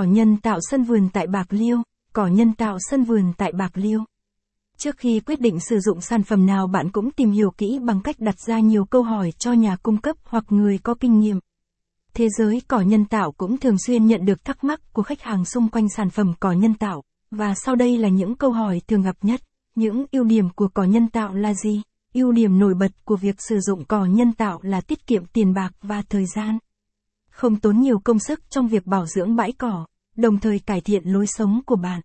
Cỏ nhân tạo sân vườn tại Bạc Liêu, cỏ nhân tạo sân vườn tại Bạc Liêu. Trước khi quyết định sử dụng sản phẩm nào bạn cũng tìm hiểu kỹ bằng cách đặt ra nhiều câu hỏi cho nhà cung cấp hoặc người có kinh nghiệm. Thế giới cỏ nhân tạo cũng thường xuyên nhận được thắc mắc của khách hàng xung quanh sản phẩm cỏ nhân tạo, và sau đây là những câu hỏi thường gặp nhất. Những ưu điểm của cỏ nhân tạo là gì? Ưu điểm nổi bật của việc sử dụng cỏ nhân tạo là tiết kiệm tiền bạc và thời gian. Không tốn nhiều công sức trong việc bảo dưỡng bãi cỏ, đồng thời cải thiện lối sống của bạn.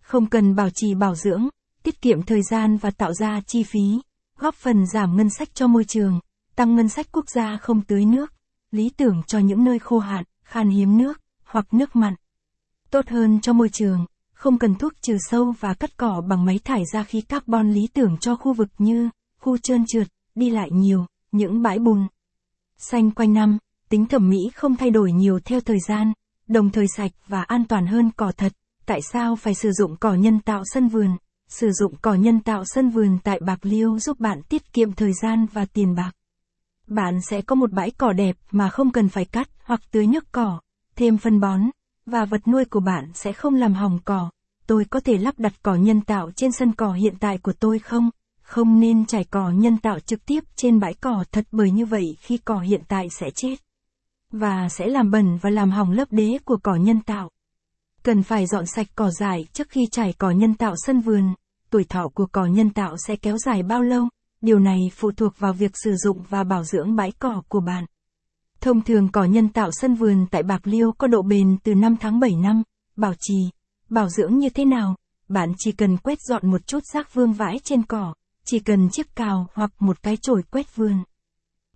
Không cần bảo trì bảo dưỡng, tiết kiệm thời gian và tạo ra chi phí, góp phần giảm ngân sách cho môi trường, tăng ngân sách quốc gia không tưới nước, lý tưởng cho những nơi khô hạn, khan hiếm nước, hoặc nước mặn. Tốt hơn cho môi trường, không cần thuốc trừ sâu và cắt cỏ bằng máy thải ra khí carbon lý tưởng cho khu vực như khu trơn trượt, đi lại nhiều, những bãi bùn. Xanh quanh năm, tính thẩm mỹ không thay đổi nhiều theo thời gian, đồng thời sạch và an toàn hơn cỏ thật. Tại sao phải sử dụng cỏ nhân tạo sân vườn? Sử dụng cỏ nhân tạo sân vườn tại Bạc Liêu giúp bạn tiết kiệm thời gian và tiền bạc. Bạn sẽ có một bãi cỏ đẹp mà không cần phải cắt hoặc tưới nước cỏ, thêm phân bón, và vật nuôi của bạn sẽ không làm hỏng cỏ. Tôi có thể lắp đặt cỏ nhân tạo trên sân cỏ hiện tại của tôi không? Không nên trải cỏ nhân tạo trực tiếp trên bãi cỏ thật bởi như vậy khi cỏ hiện tại sẽ chết. Và sẽ làm bẩn và làm hỏng lớp đế của cỏ nhân tạo. Cần phải dọn sạch cỏ dại trước khi trải cỏ nhân tạo sân vườn. Tuổi thọ của cỏ nhân tạo sẽ kéo dài bao lâu? Điều này phụ thuộc vào việc sử dụng và bảo dưỡng bãi cỏ của bạn. Thông thường cỏ nhân tạo sân vườn tại Bạc Liêu có độ bền từ 5 tháng 7 năm. Bảo trì, bảo dưỡng như thế nào? Bạn chỉ cần quét dọn một chút rác vương vãi trên cỏ, chỉ cần chiếc cào hoặc một cái chổi quét vườn.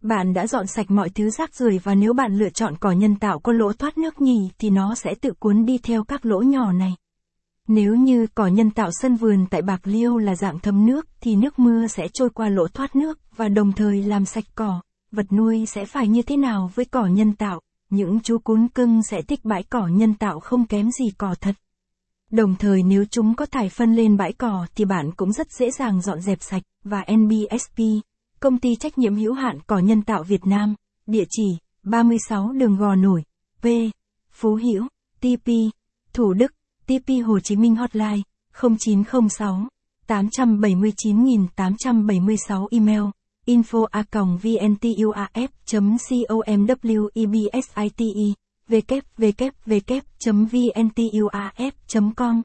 Bạn đã dọn sạch mọi thứ rác rưởi và nếu bạn lựa chọn cỏ nhân tạo có lỗ thoát nước nhì thì nó sẽ tự cuốn đi theo các lỗ nhỏ này. Nếu như cỏ nhân tạo sân vườn tại Bạc Liêu là dạng thấm nước thì nước mưa sẽ trôi qua lỗ thoát nước và đồng thời làm sạch cỏ. Vật nuôi sẽ phải như thế nào với cỏ nhân tạo? Những chú cún cưng sẽ thích bãi cỏ nhân tạo không kém gì cỏ thật. Đồng thời nếu chúng có thải phân lên bãi cỏ thì bạn cũng rất dễ dàng dọn dẹp sạch, và NBSP, công ty trách nhiệm hữu hạn cỏ nhân tạo Việt Nam, địa chỉ 36 đường Gò Nổi, P, Phú Hữu, TP, Thủ Đức, TP Hồ Chí Minh Hotline 0906 879.876 email info a vntuaf comwebsite www.vntuaf.com